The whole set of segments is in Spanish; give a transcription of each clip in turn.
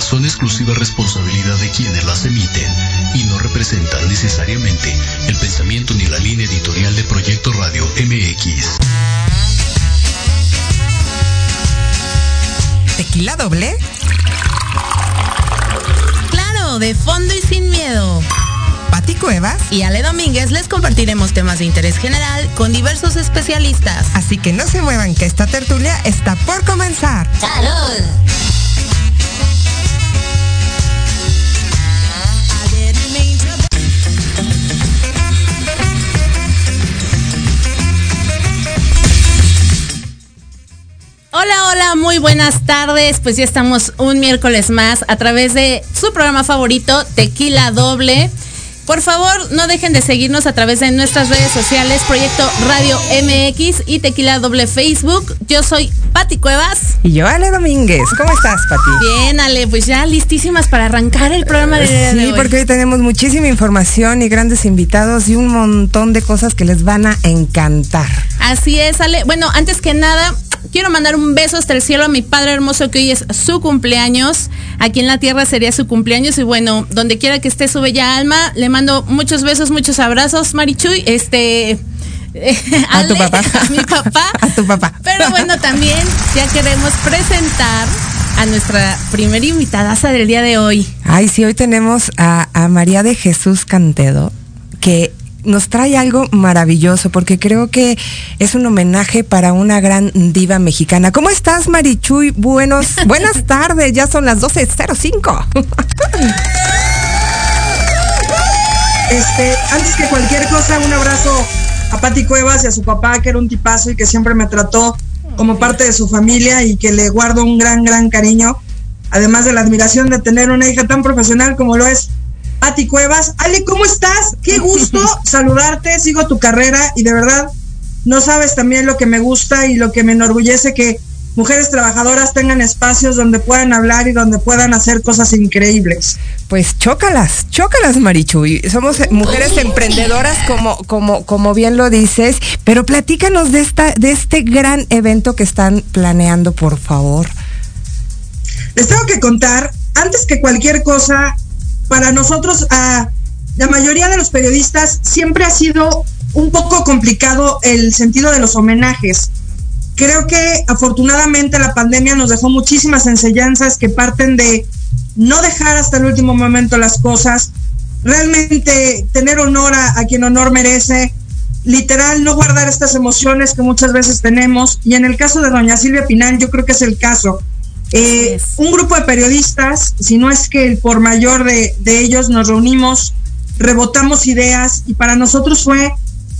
son exclusiva responsabilidad de quienes las emiten y no representan necesariamente el pensamiento ni la línea editorial de Proyecto Radio MX. ¿Tequila doble? Claro, de fondo y sin miedo. Pati Cuevas y Ale Domínguez les compartiremos temas de interés general con diversos especialistas. Así que no se muevan que esta tertulia está por comenzar. ¡Salud! Hola, muy buenas tardes. Pues ya estamos un miércoles más a través de su programa favorito, Tequila Doble. Por favor, no dejen de seguirnos a través de nuestras redes sociales, Proyecto Radio MX y Tequila Doble Facebook. Yo soy Pati Cuevas. Y yo, Ale Domínguez. ¿Cómo estás, Pati? Bien, Ale, pues ya listísimas para arrancar el programa de, sí, Sí, porque hoy tenemos muchísima información y grandes invitados y un montón de cosas que les van a encantar. Así es, Ale. Bueno, antes que nada, quiero mandar un beso hasta el cielo a mi padre hermoso que hoy es su cumpleaños. Aquí en la tierra sería su cumpleaños y bueno, donde quiera que esté su bella alma, le mando muchos besos, muchos abrazos, Marichuy. Este a tu papá. A mi papá. A tu papá. Pero bueno, también ya queremos presentar a nuestra primera invitada del día de hoy. Ay, sí, hoy tenemos a, a María de Jesús Cantedo, que nos trae algo maravilloso porque creo que es un homenaje para una gran diva mexicana. ¿Cómo estás, Marichuy? Buenos, buenas tardes, ya son las 12.05. Este, antes que cualquier cosa, un abrazo a Pati Cuevas y a su papá, que era un tipazo y que siempre me trató como parte de su familia y que le guardo un gran, gran cariño. Además de la admiración de tener una hija tan profesional como lo es Pati Cuevas. Ale, ¿cómo estás? Qué gusto saludarte, sigo tu carrera y de verdad no sabes también lo que me gusta y lo que me enorgullece que mujeres trabajadoras tengan espacios donde puedan hablar y donde puedan hacer cosas increíbles. Pues chócalas, chócalas, Marichuy. Somos mujeres emprendedoras, como, como, como bien lo dices, pero platícanos de esta, de este gran evento que están planeando, por favor. Les tengo que contar, antes que cualquier cosa, para nosotros, a la mayoría de los periodistas, siempre ha sido un poco complicado el sentido de los homenajes. Creo que afortunadamente la pandemia nos dejó muchísimas enseñanzas que parten de no dejar hasta el último momento las cosas, realmente tener honor a, a quien honor merece, literal no guardar estas emociones que muchas veces tenemos. Y en el caso de doña Silvia Pinal, yo creo que es el caso. Eh, un grupo de periodistas, si no es que el por mayor de, de ellos, nos reunimos, rebotamos ideas y para nosotros fue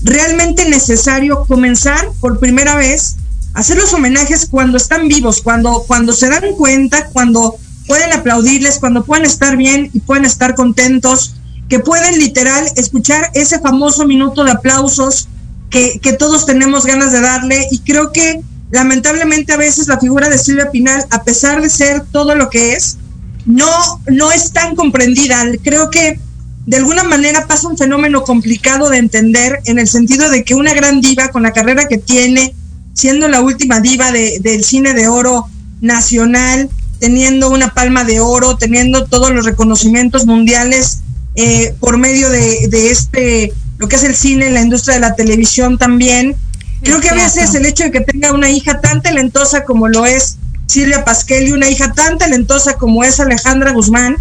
realmente necesario comenzar por primera vez hacer los homenajes cuando están vivos, cuando, cuando se dan cuenta, cuando pueden aplaudirles, cuando pueden estar bien y pueden estar contentos, que pueden literal escuchar ese famoso minuto de aplausos que, que todos tenemos ganas de darle y creo que lamentablemente a veces la figura de Silvia Pinal, a pesar de ser todo lo que es, no, no es tan comprendida. Creo que de alguna manera pasa un fenómeno complicado de entender en el sentido de que una gran diva con la carrera que tiene, siendo la última diva de, del cine de oro nacional, teniendo una palma de oro, teniendo todos los reconocimientos mundiales eh, por medio de, de este, lo que es el cine, la industria de la televisión también, Creo que a veces el hecho de que tenga una hija tan talentosa como lo es Silvia Pasquel y una hija tan talentosa como es Alejandra Guzmán,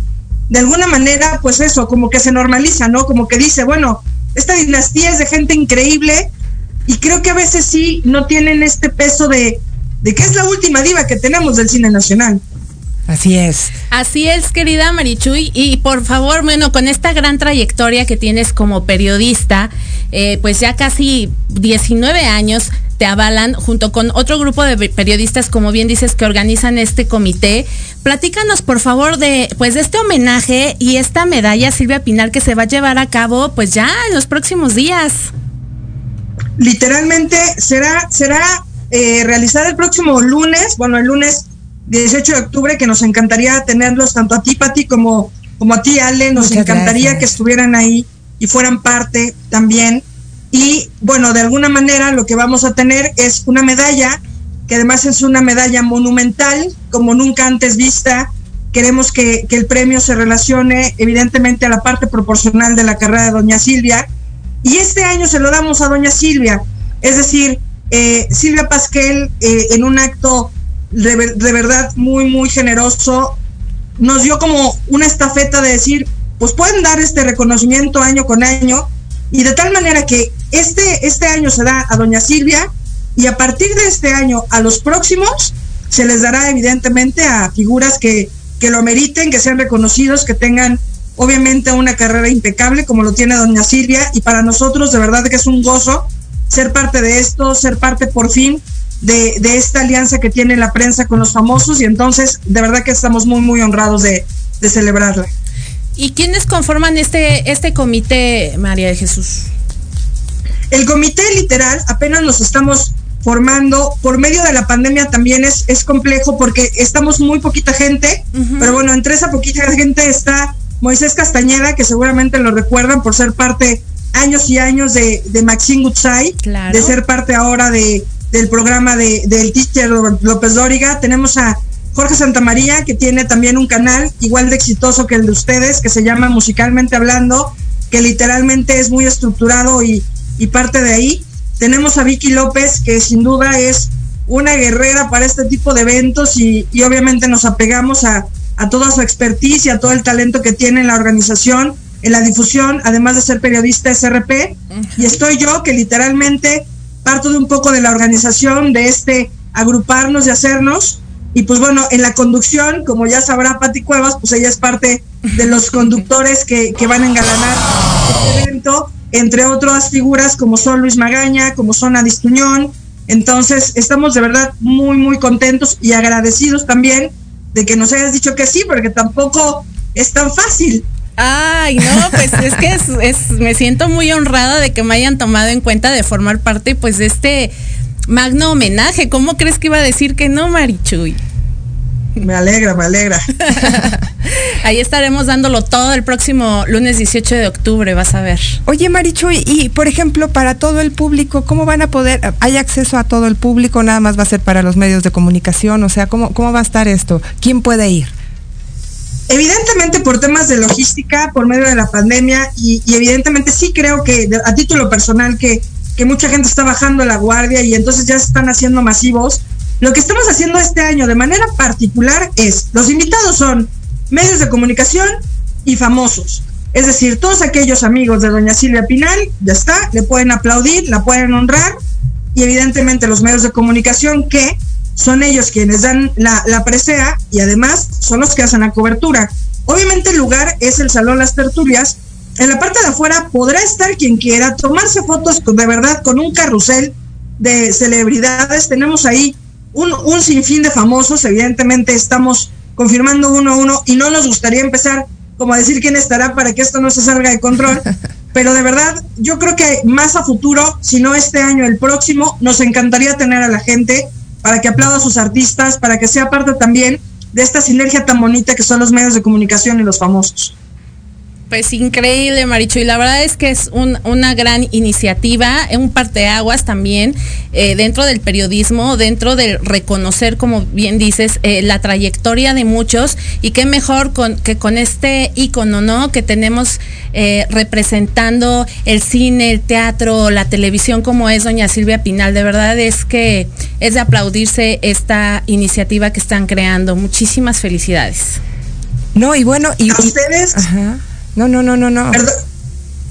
de alguna manera, pues eso, como que se normaliza, ¿no? Como que dice, bueno, esta dinastía es de gente increíble y creo que a veces sí no tienen este peso de, de que es la última diva que tenemos del cine nacional. Así es. Así es, querida Marichuy. Y por favor, bueno, con esta gran trayectoria que tienes como periodista, eh, pues ya casi 19 años te avalan junto con otro grupo de periodistas, como bien dices, que organizan este comité. Platícanos, por favor, de pues de este homenaje y esta medalla Silvia Pinal que se va a llevar a cabo pues ya en los próximos días. Literalmente será, será eh, realizada el próximo lunes, bueno, el lunes 18 de octubre, que nos encantaría tenerlos tanto a ti, Pati, como, como a ti, Ale, nos Muchas encantaría gracias. que estuvieran ahí y fueran parte también. Y bueno, de alguna manera lo que vamos a tener es una medalla que además es una medalla monumental, como nunca antes vista. Queremos que, que, el premio se relacione evidentemente a la parte proporcional de la carrera de doña Silvia. Y este año se lo damos a doña Silvia. Es decir, eh, Silvia Pasquel, eh, en un acto de, de, verdad muy, muy generoso, nos dio como una estafeta de decir, pues pueden dar este reconocimiento año con año. Y de tal manera que este, este año se da a doña Silvia, y a partir de este año a los próximos se les dará evidentemente a figuras que, que lo meriten, que sean reconocidos, que tengan obviamente una carrera impecable como lo tiene doña Silvia y para nosotros de verdad que es un gozo ser parte de esto, ser parte por fin de, de, esta alianza que tiene la prensa con los famosos y entonces de verdad que estamos muy muy honrados de, de celebrarla. ¿Y quiénes conforman este, este comité, María de Jesús? El comité literal apenas nos estamos formando. Por medio de la pandemia también es, es complejo porque estamos muy poquita gente, uh -huh. pero bueno, entre esa poquita gente está Moisés Castañeda, que seguramente lo recuerdan por ser parte años y años de, de Maxine Gutsai, claro. de ser parte ahora de, del programa de, del teacher López Dóriga. Tenemos a Jorge Santamaría, que tiene también un canal igual de exitoso que el de ustedes, que se llama Musicalmente Hablando, que literalmente es muy estructurado y, y parte de ahí. Tenemos a Vicky López, que sin duda es una guerrera para este tipo de eventos y, y obviamente nos apegamos a, a, toda su expertise y a todo el talento que tiene en la organización, en la difusión, además de ser periodista SRP. Uh -huh. Y estoy yo, que literalmente parto de un poco de la organización, de este agruparnos y hacernos. Y pues bueno, en la conducción, como ya sabrá Pati Cuevas, pues ella es parte de los conductores que, que van a engalanar este evento entre otras figuras como son Luis Magaña, como son Adistuñón. Entonces, estamos de verdad muy, muy contentos y agradecidos también de que nos hayas dicho que sí, porque tampoco es tan fácil. Ay, no, pues es que es, es, me siento muy honrada de que me hayan tomado en cuenta de formar parte pues de este magno homenaje. ¿Cómo crees que iba a decir que no, Marichuy? Me alegra, me alegra. Ahí estaremos dándolo todo el próximo lunes 18 de octubre, vas a ver. Oye, Marichuy, y por ejemplo, para todo el público, ¿cómo van a poder, hay acceso a todo el público, nada más va a ser para los medios de comunicación? O sea, ¿cómo, cómo va a estar esto? ¿Quién puede ir? Evidentemente por temas de logística, por medio de la pandemia, y, y evidentemente sí creo que a título personal que, que mucha gente está bajando la guardia y entonces ya se están haciendo masivos. Lo que estamos haciendo este año de manera particular es, los invitados son medios de comunicación y famosos. Es decir, todos aquellos amigos de doña Silvia Pinal, ya está, le pueden aplaudir, la pueden honrar y evidentemente los medios de comunicación que son ellos quienes dan la, presea y además son los que hacen la cobertura. Obviamente el lugar es el Salón Las Tertulias. En la parte de afuera podrá estar quien quiera, tomarse fotos de verdad con un carrusel de celebridades. Tenemos ahí un, un sinfín de famosos, evidentemente estamos confirmando uno a uno y no nos gustaría empezar como a decir quién estará para que esto no se salga de control, pero de verdad yo creo que más a futuro, si no este año, el próximo, nos encantaría tener a la gente para que aplauda a sus artistas, para que sea parte también de esta sinergia tan bonita que son los medios de comunicación y los famosos. Pues increíble, Maricho. Y la verdad es que es un, una gran iniciativa, un parteaguas también eh, dentro del periodismo, dentro de reconocer, como bien dices, eh, la trayectoria de muchos. Y qué mejor con, que con este ícono, ¿no? Que tenemos eh, representando el cine, el teatro, la televisión, como es doña Silvia Pinal. De verdad es que es de aplaudirse esta iniciativa que están creando. Muchísimas felicidades. No, y bueno, y. ¿A ustedes? Ajá. No, no, no, no, no. Perdón,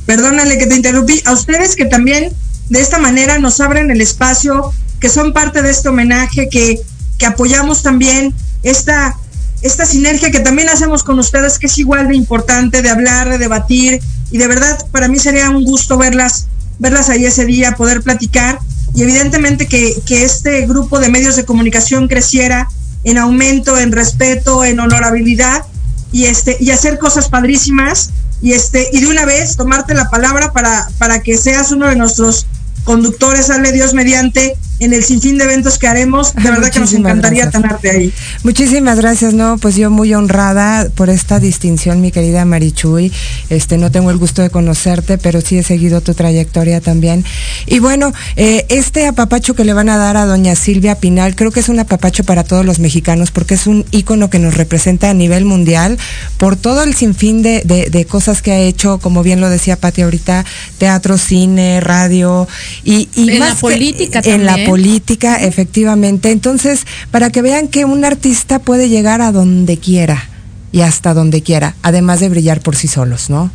perdónale que te interrumpí. A ustedes que también de esta manera nos abren el espacio, que son parte de este homenaje, que, que apoyamos también esta, esta sinergia que también hacemos con ustedes, que es igual de importante, de hablar, de debatir. Y de verdad, para mí sería un gusto verlas, verlas ahí ese día, poder platicar. Y evidentemente que, que este grupo de medios de comunicación creciera en aumento, en respeto, en honorabilidad y este y hacer cosas padrísimas y este y de una vez tomarte la palabra para para que seas uno de nuestros conductores sale Dios mediante en el sinfín de eventos que haremos. De verdad que nos encantaría tenerte ahí. Muchísimas gracias, no, pues yo muy honrada por esta distinción, mi querida Marichuy. Este, no tengo el gusto de conocerte, pero sí he seguido tu trayectoria también. Y bueno, eh, este apapacho que le van a dar a doña Silvia Pinal, creo que es un apapacho para todos los mexicanos, porque es un ícono que nos representa a nivel mundial por todo el sinfín de, de, cosas que ha hecho, como bien lo decía Pati ahorita, teatro, cine, radio y, en la política En la política, efectivamente. Entonces, para que vean que un artista puede llegar a donde quiera y hasta donde quiera, además de brillar por sí solos, ¿no?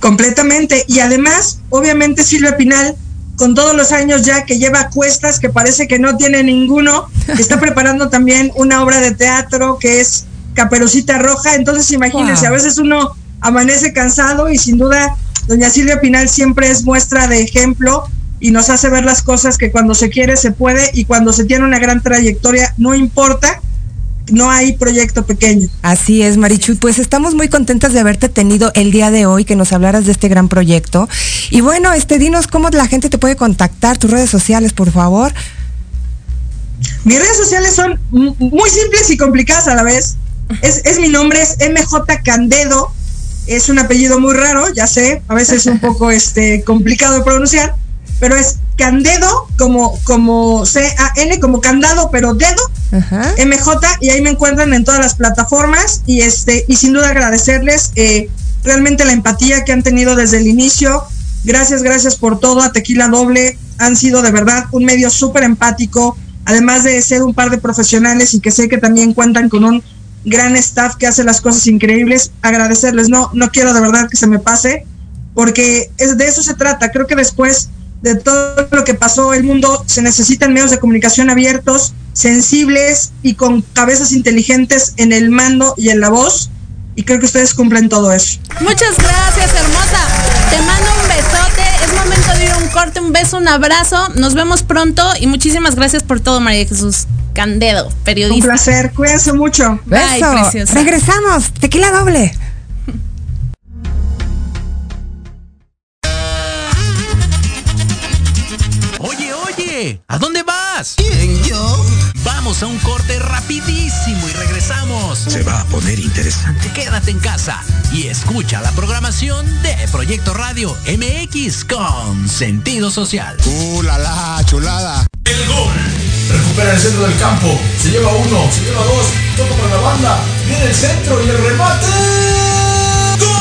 Completamente. Y además, obviamente Silvia Pinal, con todos los años ya que lleva cuestas, que parece que no tiene ninguno, está preparando también una obra de teatro que es Caperucita Roja. Entonces, imagínense, a veces uno amanece cansado y sin duda doña Silvia Pinal siempre es muestra de ejemplo y nos hace ver las cosas que cuando se quiere se puede y cuando se tiene una gran trayectoria no importa, no hay proyecto pequeño. Así es, Marichu. Pues estamos muy contentas de haberte tenido el día de hoy, que nos hablaras de este gran proyecto. Y bueno, este, dinos cómo la gente te puede contactar, tus redes sociales, por favor. Mis redes sociales son muy simples y complicadas a la vez. Es, es mi nombre, es MJ Candedo es un apellido muy raro, ya sé, a veces es un poco este, complicado de pronunciar, pero es Candedo como, como C-A-N, como candado, pero dedo, MJ, y ahí me encuentran en todas las plataformas y, este, y sin duda agradecerles eh, realmente la empatía que han tenido desde el inicio. Gracias, gracias por todo a Tequila Doble. Han sido de verdad un medio súper empático, además de ser un par de profesionales y que sé que también cuentan con un gran staff que hace las cosas increíbles, agradecerles, no, no quiero de verdad que se me pase, porque es, de eso se trata, creo que después de todo lo que pasó el mundo se necesitan medios de comunicación abiertos, sensibles y con cabezas inteligentes en el mando y en la voz, y creo que ustedes cumplen todo eso. Muchas gracias, hermosa. Te mando un besote. Es momento de ir a un corte, un beso, un abrazo. Nos vemos pronto y muchísimas gracias por todo, María Jesús. Candedo, periodista. Un placer, cuídense mucho. Beso. Regresamos, tequila doble. Oye, oye, ¿a dónde vas? ¿Quién, yo? Vamos a un corte rapidísimo y regresamos. Se va a poner interesante. Quédate en casa y escucha la programación de Proyecto Radio MX con sentido social. ¡Uh, la, la chulada! El gol recupera el centro del campo, se lleva uno, se lleva dos, toca para la banda, viene el centro y el remate. ¡Gol!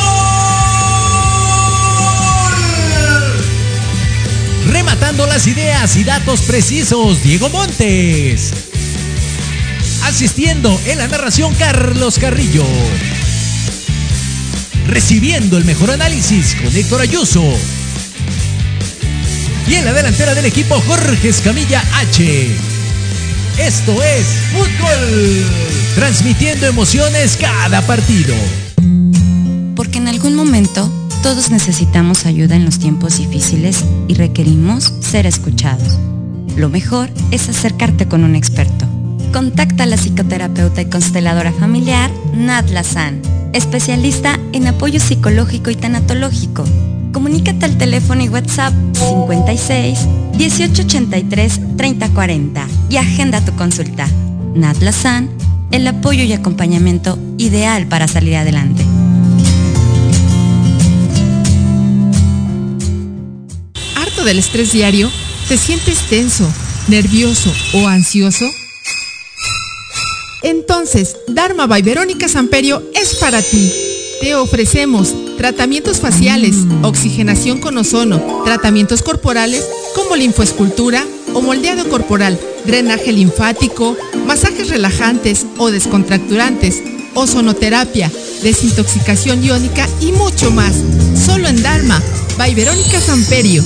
Rematando las ideas y datos precisos, Diego Montes. Asistiendo en la narración, Carlos Carrillo. Recibiendo el mejor análisis con Héctor Ayuso. Y en la delantera del equipo, Jorge Escamilla H. Esto es Fútbol, transmitiendo emociones cada partido. Porque en algún momento todos necesitamos ayuda en los tiempos difíciles y requerimos ser escuchados. Lo mejor es acercarte con un experto. Contacta a la psicoterapeuta y consteladora familiar Nat Lazan, especialista en apoyo psicológico y tanatológico comunícate al teléfono y WhatsApp 56 1883 3040 y agenda tu consulta. Natlasan, el apoyo y acompañamiento ideal para salir adelante. ¿Harto del estrés diario? ¿Te sientes tenso, nervioso o ansioso? Entonces, Dharma by Verónica Samperio es para ti. Te ofrecemos tratamientos faciales, oxigenación con ozono, tratamientos corporales como linfoescultura o moldeado corporal, drenaje linfático, masajes relajantes o descontracturantes, ozonoterapia, desintoxicación iónica y mucho más. Solo en Dharma, by Verónica Samperio.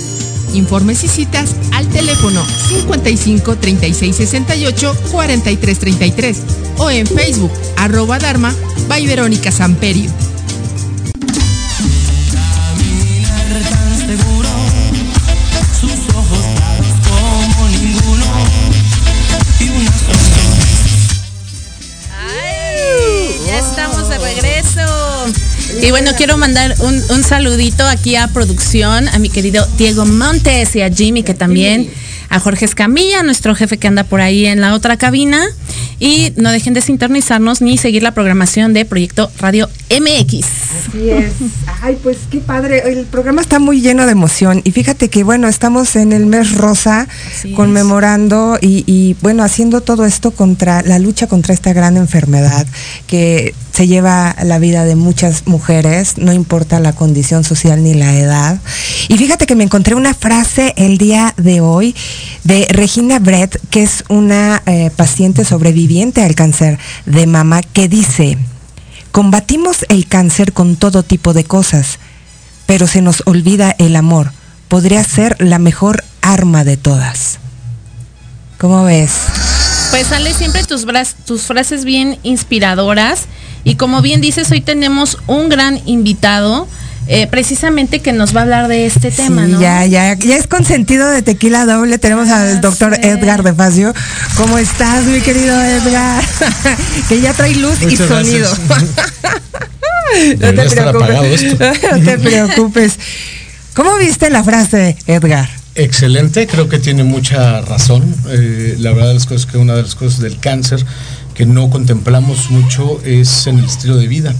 Informes y citas al teléfono 55 36 68 43 33 o en Facebook arroba Dharma by Verónica Samperio. Y bueno, quiero mandar un, un saludito aquí a producción, a mi querido Diego Montes y a Jimmy, que también a Jorge Escamilla, nuestro jefe que anda por ahí en la otra cabina. Y no dejen de sintonizarnos ni seguir la programación de Proyecto Radio MX. Así es. Ay, pues qué padre. El programa está muy lleno de emoción. Y fíjate que, bueno, estamos en el mes rosa Así conmemorando y, y, bueno, haciendo todo esto contra la lucha contra esta gran enfermedad que se lleva la vida de muchas mujeres, no importa la condición social ni la edad. Y fíjate que me encontré una frase el día de hoy de Regina Brett, que es una eh, paciente sobreviviente al cáncer de mama, que dice, combatimos el cáncer con todo tipo de cosas, pero se nos olvida el amor. Podría ser la mejor arma de todas. ¿Cómo ves? Pues sale siempre tus, tus frases bien inspiradoras. Y como bien dices, hoy tenemos un gran invitado. Eh, precisamente que nos va a hablar de este tema, Sí, ¿no? ya, ya, ya es consentido de tequila doble. Tenemos al doctor sí. Edgar de Facio. ¿Cómo estás, mi querido Edgar? que ya trae luz y sonido. no apagado esto. no te preocupes. ¿Cómo viste la frase, Edgar? Excelente, creo que tiene mucha razón. Eh, la verdad de las cosas que una de las cosas del cáncer que no contemplamos mucho es en el estilo de vida.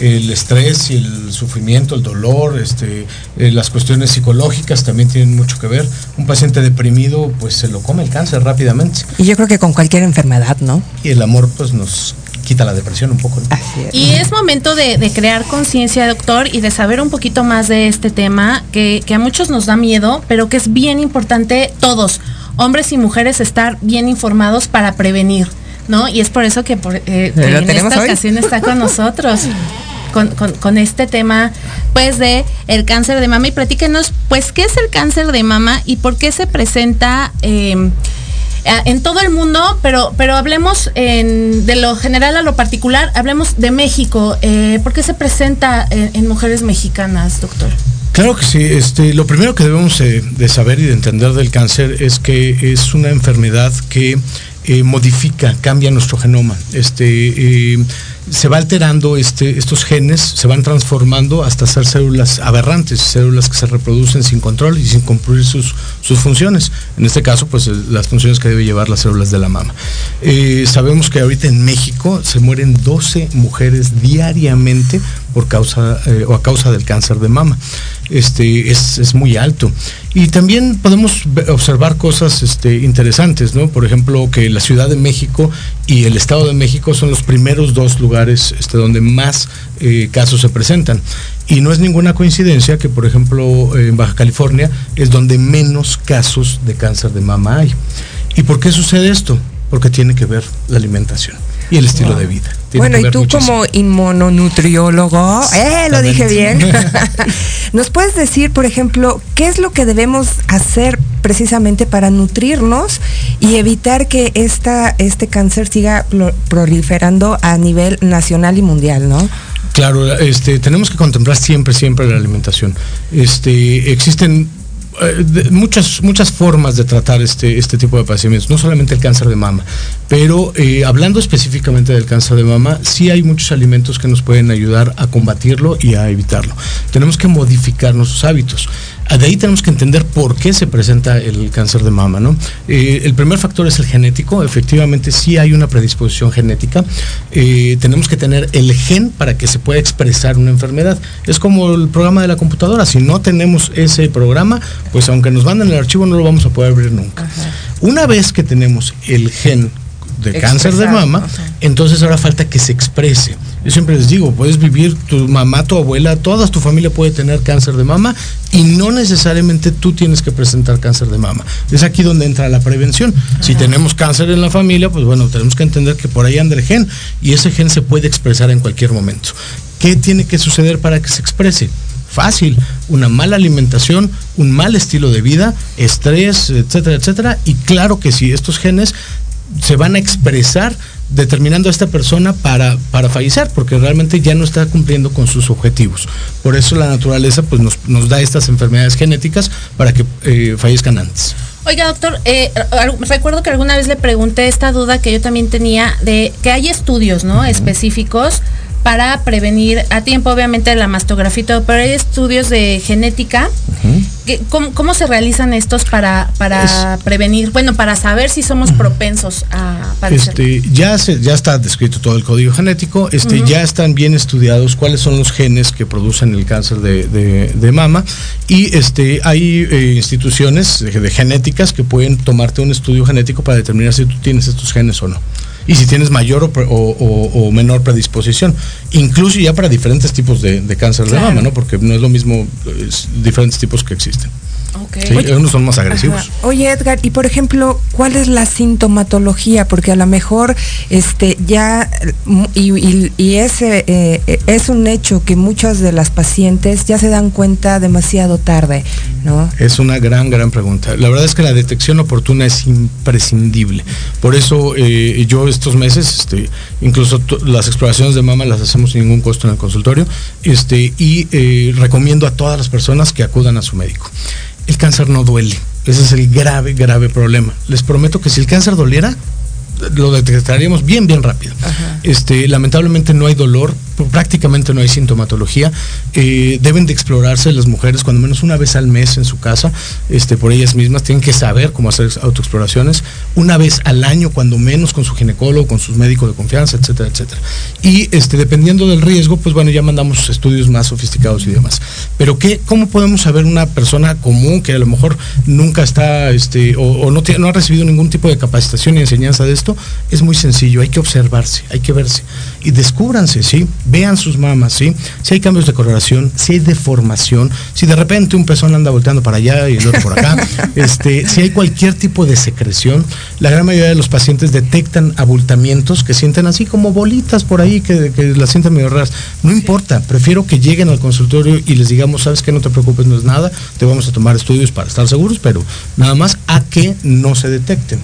El estrés y el sufrimiento, el dolor, este, eh, las cuestiones psicológicas también tienen mucho que ver. Un paciente deprimido pues se lo come el cáncer rápidamente Y yo creo que con cualquier enfermedad, ¿no? y el amor pues nos quita la depresión un poco. ¿no? Así es. Y es momento de, de crear conciencia, doctor, y de saber un poquito más de este tema, que, que a muchos nos da miedo, pero que es bien importante todos, hombres y mujeres, estar bien informados para prevenir, ¿no? Y es por eso que, por, eh, que ¿Lo en esta hoy? ocasión está con nosotros. Con, este tema, pues, de el cáncer de mama. Y platíquenos, pues, ¿qué es el cáncer de mama y por qué se presenta a- en todo el mundo, pero, pero hablemos en- de lo general a lo particular, hablemos de México. Eh, ¿Por qué se presenta en, en mujeres mexicanas, doctor? Claro que sí. Este, lo primero que debemos eh, de saber y de entender del cáncer es que es una enfermedad que eh, modifica, cambia nuestro genoma. Este, eh, se va alterando este, estos genes, se van transformando hasta ser células aberrantes, células que se reproducen sin control y sin cumplir sus, sus funciones. En este caso, pues las funciones que debe llevar las células de la mama. Eh, sabemos que ahorita en México se mueren 12 mujeres diariamente por causa eh, o a causa del cáncer de mama. Este es, es muy alto. Y también podemos observar cosas este, interesantes, ¿no? Por ejemplo, que la Ciudad de México y el Estado de México son los primeros dos lugares este, donde más eh, casos se presentan. Y no es ninguna coincidencia que, por ejemplo, en Baja California es donde menos casos de cáncer de mama hay. ¿Y por qué sucede esto? Porque tiene que ver la alimentación y el estilo de vida. Tiene Bueno, y tú como inmunonutriólogo, eh, lo dije bien. ¿Nos puedes decir, por ejemplo, qué es lo que debemos hacer precisamente para nutrirnos y evitar que esta, este cáncer siga proliferando a nivel nacional y mundial, ¿no? Claro, este, tenemos que contemplar siempre, siempre la alimentación. Este, existen de- muchas, muchas formas de tratar este, este tipo de padecimientos, no solamente el cáncer de mama, pero eh, hablando específicamente del cáncer de mama, sí hay muchos alimentos que nos pueden ayudar a combatirlo y a evitarlo. Tenemos que modificar nuestros hábitos. Ah, De ahí tenemos que entender por qué se presenta el cáncer de mama, ¿no? Eh, el primer factor es el genético, efectivamente sí hay una predisposición genética. Eh, tenemos que tener el gen para que se pueda expresar una enfermedad. Es como el programa de la computadora, si no tenemos ese programa, pues aunque nos manden el archivo no lo vamos a poder abrir nunca. Una vez que tenemos el gen de cáncer de mama, ajá. entonces ahora falta que se exprese. Yo siempre les digo, puedes vivir, tu mamá, tu abuela, toda tu familia puede tener cáncer de mama y no necesariamente tú tienes que presentar cáncer de mama. Es aquí donde entra la prevención. Si tenemos cáncer en la familia, pues bueno, tenemos que entender que por ahí anda el gen y ese gen se puede expresar en cualquier momento. ¿Qué tiene que suceder para que se exprese? Fácil, una mala alimentación, un mal estilo de vida, estrés, etcétera, etcétera. Y claro que si estos genes se van a expresar determinando a esta persona para, para fallecer, porque realmente ya no está cumpliendo con sus objetivos. Por eso la naturaleza pues, nos, nos da estas enfermedades genéticas para que eh, fallezcan antes. Oiga, doctor, eh, recuerdo que alguna vez le pregunté esta duda que yo también tenía de que hay estudios, ¿no? Específicos para prevenir a tiempo, obviamente, la mastografía y todo, pero hay estudios de genética. que- ¿cómo, cómo se realizan estos para, para prevenir, bueno, para saber si somos propensos a padecer? Este, ya, se, ya está descrito todo el código genético, este, ya están bien estudiados cuáles son los genes que producen el cáncer de, de- de mama y este, hay eh, instituciones de, de genéticas que pueden tomarte un estudio genético para determinar si tú tienes estos genes o no. Y si tienes mayor o, menor predisposición, incluso ya para diferentes tipos de, de cáncer Claro. de mama, ¿no? Porque no es lo mismo es diferentes tipos que existen. ¿Sí? Unos son más agresivos. Ajá. Oye, Edgar, y por ejemplo, ¿cuál es la sintomatología? Porque a lo mejor este ya mm, y, y- y es, eh, es un hecho que muchas de las pacientes ya se dan cuenta demasiado tarde, ¿no? Es una gran, gran pregunta. La verdad es que la detección oportuna es imprescindible. Por eso eh, yo estos meses, este, incluso las exploraciones de mama las hacemos sin ningún costo en el consultorio, este, y eh, recomiendo a todas las personas que acudan a su médico. El cáncer no duele. Ese es el grave, grave problema. Les prometo que si el cáncer doliera, lo detectaríamos bien, bien rápido. Este, lamentablemente no hay dolor, prácticamente no hay sintomatología. Eh, deben de explorarse las mujeres cuando menos una vez al mes en su casa, este, por ellas mismas, tienen que saber cómo hacer autoexploraciones, una vez al año cuando menos con su ginecólogo, con sus médicos de confianza, etcétera, etcétera. Y este, dependiendo del riesgo, pues bueno, ya mandamos estudios más sofisticados y demás. Pero ¿qué, ¿cómo podemos saber una persona común que a lo mejor nunca está, este, o, o no, no ha recibido ningún tipo de capacitación y enseñanza de esto? Es muy sencillo, hay que observarse, hay que verse. Y descúbranse, ¿sí? Vean sus mamas, ¿sí? Si hay cambios de coloración, si hay deformación, si de repente un pezón anda volteando para allá y el otro por acá, este, si hay cualquier tipo de secreción, la gran mayoría de los pacientes detectan abultamientos que sienten así como bolitas por ahí, que, que las sienten medio raras. No importa, prefiero que lleguen al consultorio y les digamos, sabes que no te preocupes, no es nada, te vamos a tomar estudios para estar seguros, pero nada más a que no se detecten.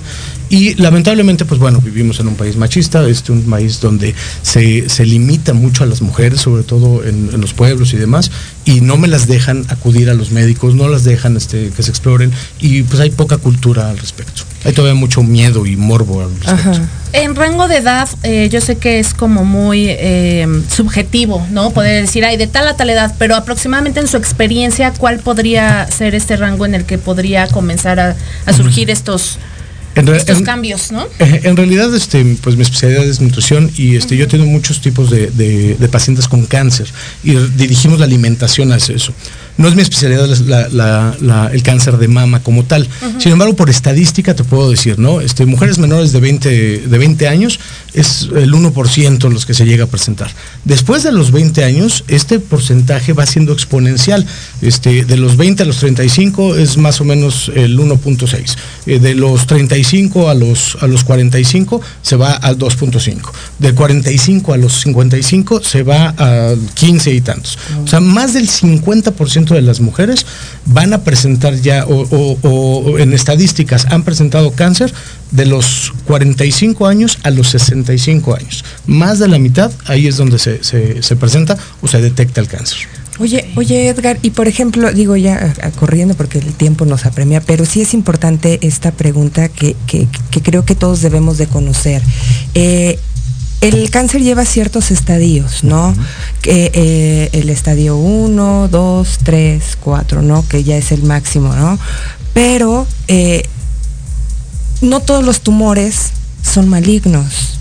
Y lamentablemente, pues bueno, vivimos en un país machista, este un país donde se, se limita mucho a las mujeres, sobre todo en, en los pueblos y demás, y no me las dejan acudir a los médicos, no las dejan este, que se exploren, y pues hay poca cultura al respecto. Hay todavía mucho miedo y morbo al respecto. Ajá. En rango de edad, eh, yo sé que es como muy eh, subjetivo, ¿no? Poder decir, ay, de tal a tal edad, pero aproximadamente en su experiencia, ¿cuál podría ser este rango en el que podría comenzar a, a surgir estos, En estos en- cambios, ¿no? En realidad, este, pues mi especialidad es nutrición y este, yo tengo muchos tipos de, de- de pacientes con cáncer y dirigimos la alimentación hacia eso. No es mi especialidad la- la- la- el cáncer de mama como tal. Sin embargo, por estadística te puedo decir, ¿no? Este, mujeres menores de 20, de 20 años es el 1% los que se llega a presentar. Después de los 20 años, este porcentaje va siendo exponencial. Este, de los 20 a los 35 es más o menos el 1.6. Eh, de los 35 a los, a los 45 se va al 2.5. Del 45 a los 55 se va a 15 y tantos. O sea, más del 50% de las mujeres van a presentar ya, o, en estadísticas, han presentado cáncer de los 45 años a los 65 años. Más de la mitad, ahí es donde se, se- se presenta o se detecta el cáncer. Oye, oye Edgar, y por ejemplo, digo ya corriendo porque el tiempo nos apremia, pero sí es importante esta pregunta que, que- que creo que todos debemos de conocer. Eh, el cáncer lleva ciertos estadios, ¿no? Que, eh, el estadio 1, 2, 3, 4, ¿no? Que ya es el máximo, ¿no? Pero eh, no todos los tumores son malignos.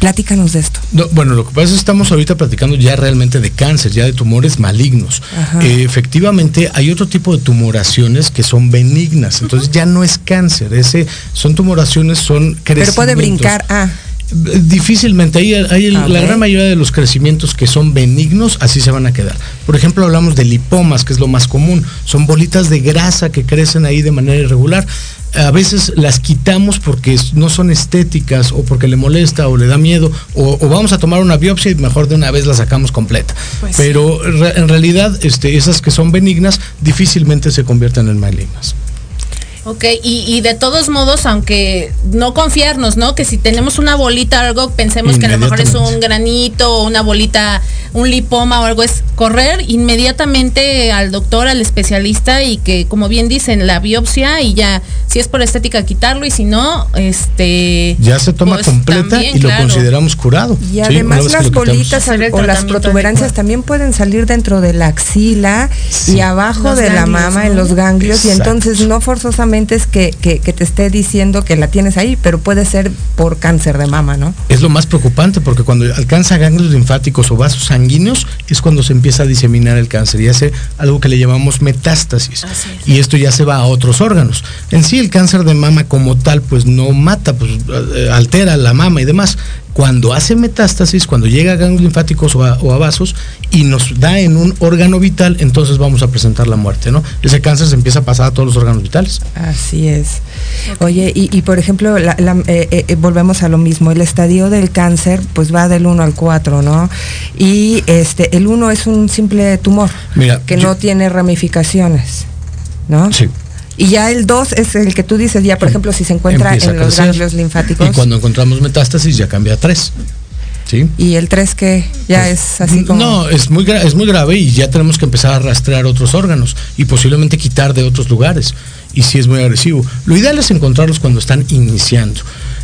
Platícanos de esto. No, bueno, lo que pasa es que estamos ahorita platicando ya realmente de cáncer, ya de tumores malignos. Eh, efectivamente, hay otro tipo de tumoraciones que son benignas, entonces ya no es cáncer, ese son tumoraciones, son Pero puede crecimientos. brincar a... Difícilmente, hay, la gran mayoría de los crecimientos que son benignos, así se van a quedar. Por ejemplo, hablamos de lipomas, que es lo más común. Son bolitas de grasa que crecen ahí de manera irregular. A veces las quitamos porque no son estéticas o porque le molesta o le da miedo o, o vamos a tomar una biopsia y mejor de una vez la sacamos completa. Pues Pero re- en realidad este, esas que son benignas difícilmente se convierten en malignas. Ok, y, y de todos modos, aunque no confiarnos, ¿no? Que si tenemos una bolita o algo, pensemos que a lo mejor es un granito o una bolita un lipoma o algo, es correr inmediatamente al doctor, al especialista y que, como bien dicen, la biopsia y ya, si es por estética, quitarlo y si no, este... Ya se toma pues, completa también, y lo claro. consideramos curado. Y ¿sí? además las bolitas o las protuberancias también pueden salir dentro de la axila Sí. y abajo Los de la mama, ¿no? en los ganglios, y entonces no forzosamente es que, que- que te esté diciendo que la tienes ahí, pero puede ser por cáncer de mama, ¿no? Es lo más preocupante porque cuando alcanza ganglios linfáticos o vasos sanguíneos es cuando se empieza a diseminar el cáncer y hace algo que le llamamos metástasis. Es. Y esto ya se va a otros órganos. En sí el cáncer de mama como tal pues no mata, pues eh, altera la mama y demás. Cuando hace metástasis, cuando llega a ganglios linfáticos o a, o a vasos y nos da en un órgano vital, entonces vamos a presentar la muerte, ¿no? Ese cáncer se empieza a pasar a todos los órganos vitales. Así es. Oye, y, y por ejemplo, la- la- eh, eh, volvemos a lo mismo, el estadio del cáncer pues va del 1 al 4, ¿no? Y este el 1 es un simple tumor Mira, que yo- no tiene ramificaciones, ¿no? Sí. Y ya el 2 es el que tú dices, ya por ejemplo, si se encuentra Empieza en los ganglios linfáticos. Y cuando encontramos metástasis ya cambia a tres. ¿Sí? Y el 3 que ya es así como... No, es muy, es muy grave y ya tenemos que empezar a rastrear otros órganos y posiblemente quitar de otros lugares. Y sí es muy agresivo. Lo ideal es encontrarlos cuando están iniciando.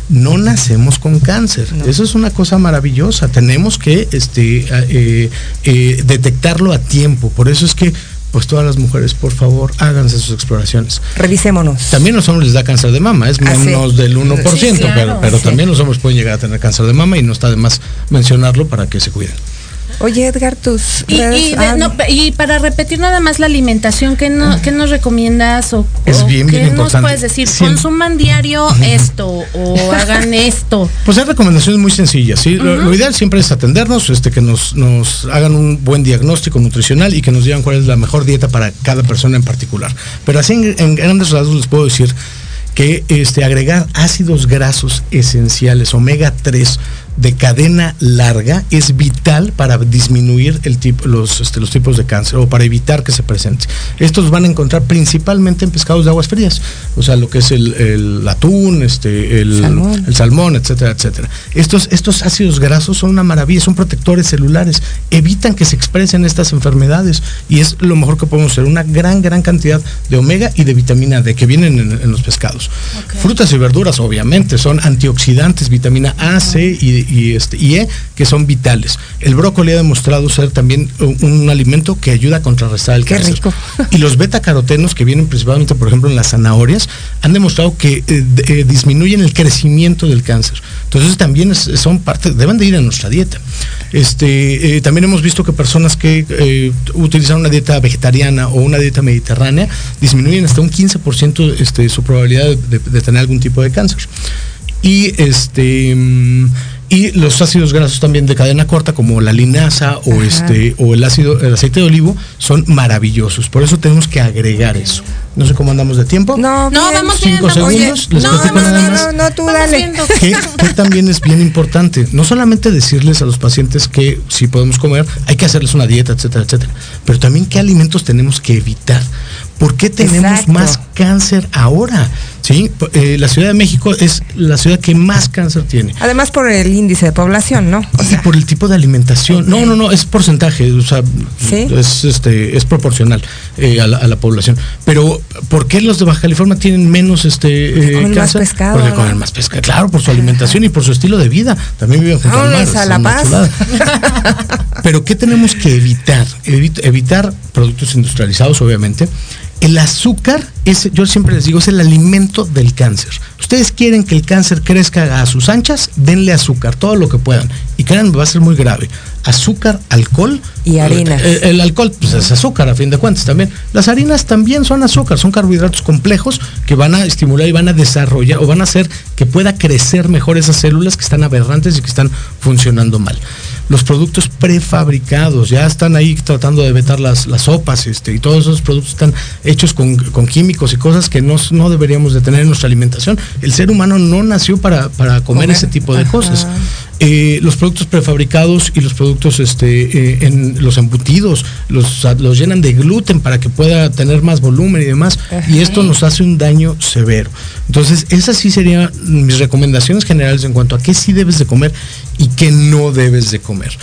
No nacemos con cáncer. Eso es una cosa maravillosa. Tenemos que este, eh, eh, detectarlo a tiempo. Por eso es que, pues todas las mujeres, por favor, háganse sus exploraciones. Revisémonos. También los hombres les da cáncer de mama, es Ah, sí. menos del 1%, Sí, claro, pero, pero sí. también los hombres pueden llegar a tener cáncer de mama y no está de más mencionarlo para que se cuiden. Oye, Edgar, tus Y, redes- y de- ah, no, y para repetir nada más la alimentación, ¿qué, no, qué nos recomiendas o, Es o bien, qué bien nos importante. puedes decir? Consuman diario esto o hagan esto. Pues hay recomendaciones muy sencillas, ¿sí? Lo- lo, ideal siempre es atendernos, este, que nos, nos hagan un buen diagnóstico nutricional y que nos digan cuál es la mejor dieta para cada persona en particular. Pero así en, en grandes rasgos les puedo decir que este, agregar ácidos grasos esenciales, omega 3 de cadena larga, es vital para disminuir el tipo, los, este, los tipos de cáncer o para evitar que se presente. Estos van a encontrar principalmente en pescados de aguas frías, o sea, lo que es el, el atún, este, el Salmón. el salmón, etcétera, etcétera. Estos, estos ácidos grasos son una maravilla, son protectores celulares, evitan que se expresen estas enfermedades y es lo mejor que podemos hacer, una gran, gran cantidad de omega y de vitamina D que vienen en, en los pescados. Frutas y verduras, obviamente, son antioxidantes, vitamina A, C y, y, este, y E, que son vitales. El brócoli ha demostrado ser también un, un alimento que ayuda a contrarrestar el Qué cáncer. rico. Y los beta-carotenos que vienen principalmente, por ejemplo, en las zanahorias, han demostrado que eh, de- eh, disminuyen el crecimiento del cáncer. Entonces también es- son parte, deben de ir en nuestra dieta. Este, eh, también hemos visto que personas que utilizan una dieta vegetariana o una dieta mediterránea disminuyen hasta un 15% este, su probabilidad de, de- de tener algún tipo de cáncer. Y este mm, y los ácidos grasos también de cadena corta como la linaza o Ajá. este o el ácido el aceite de olivo son maravillosos. Por eso tenemos que agregar eso. No sé cómo andamos de tiempo. No, No, bien. vamos Cinco bien. segundos, bien. les no, platico no, nada no, más. No, no, tú Vamos dale. que, que también es bien importante. No solamente decirles a los pacientes que si podemos comer, hay que hacerles una dieta, etcétera, etcétera. Pero también qué alimentos tenemos que evitar. ¿Por qué tenemos Exacto. más cáncer ahora? ¿Sí? Eh, la Ciudad de México es la ciudad que más cáncer tiene. Además por el índice de población, ¿no? O Y sea, por el tipo de alimentación. No, no, no, es porcentaje, o sea, ¿Sí? es, este, es proporcional eh, a, la, a la población. Pero, ¿por qué los de Baja California tienen menos este eh, Comen más cáncer? pescado, Porque comen más pescado, claro, por su alimentación y por su estilo de vida. También viven junto al mar. A La Paz. Pero, ¿qué tenemos que evitar? Evit- evitar productos industrializados, obviamente. El azúcar, es, yo siempre les digo, es el alimento del cáncer. Ustedes quieren que el cáncer crezca a sus anchas, denle azúcar, todo lo que puedan. Y créanme, va a ser muy grave. Azúcar, alcohol. Y harinas. El, el alcohol, pues es azúcar a fin de cuentas también. Las harinas también son azúcar, son carbohidratos complejos que van a estimular y van a desarrollar o van a hacer que pueda crecer mejor esas células que están aberrantes y que están funcionando mal. Los productos prefabricados, ya están ahí tratando de vetar las, las sopas, este, y todos esos productos están hechos con, con químicos y cosas que no, no deberíamos de tener en nuestra alimentación. El ser humano no nació para, para comer, Comer. ese tipo de Ajá. cosas. Eh, los productos prefabricados y los productos este, eh, en los embutidos los, los llenan de gluten para que pueda tener más volumen y demás y esto nos hace un daño severo entonces esas sí serían mis recomendaciones generales en cuanto a qué sí debes de comer y qué no debes de comer.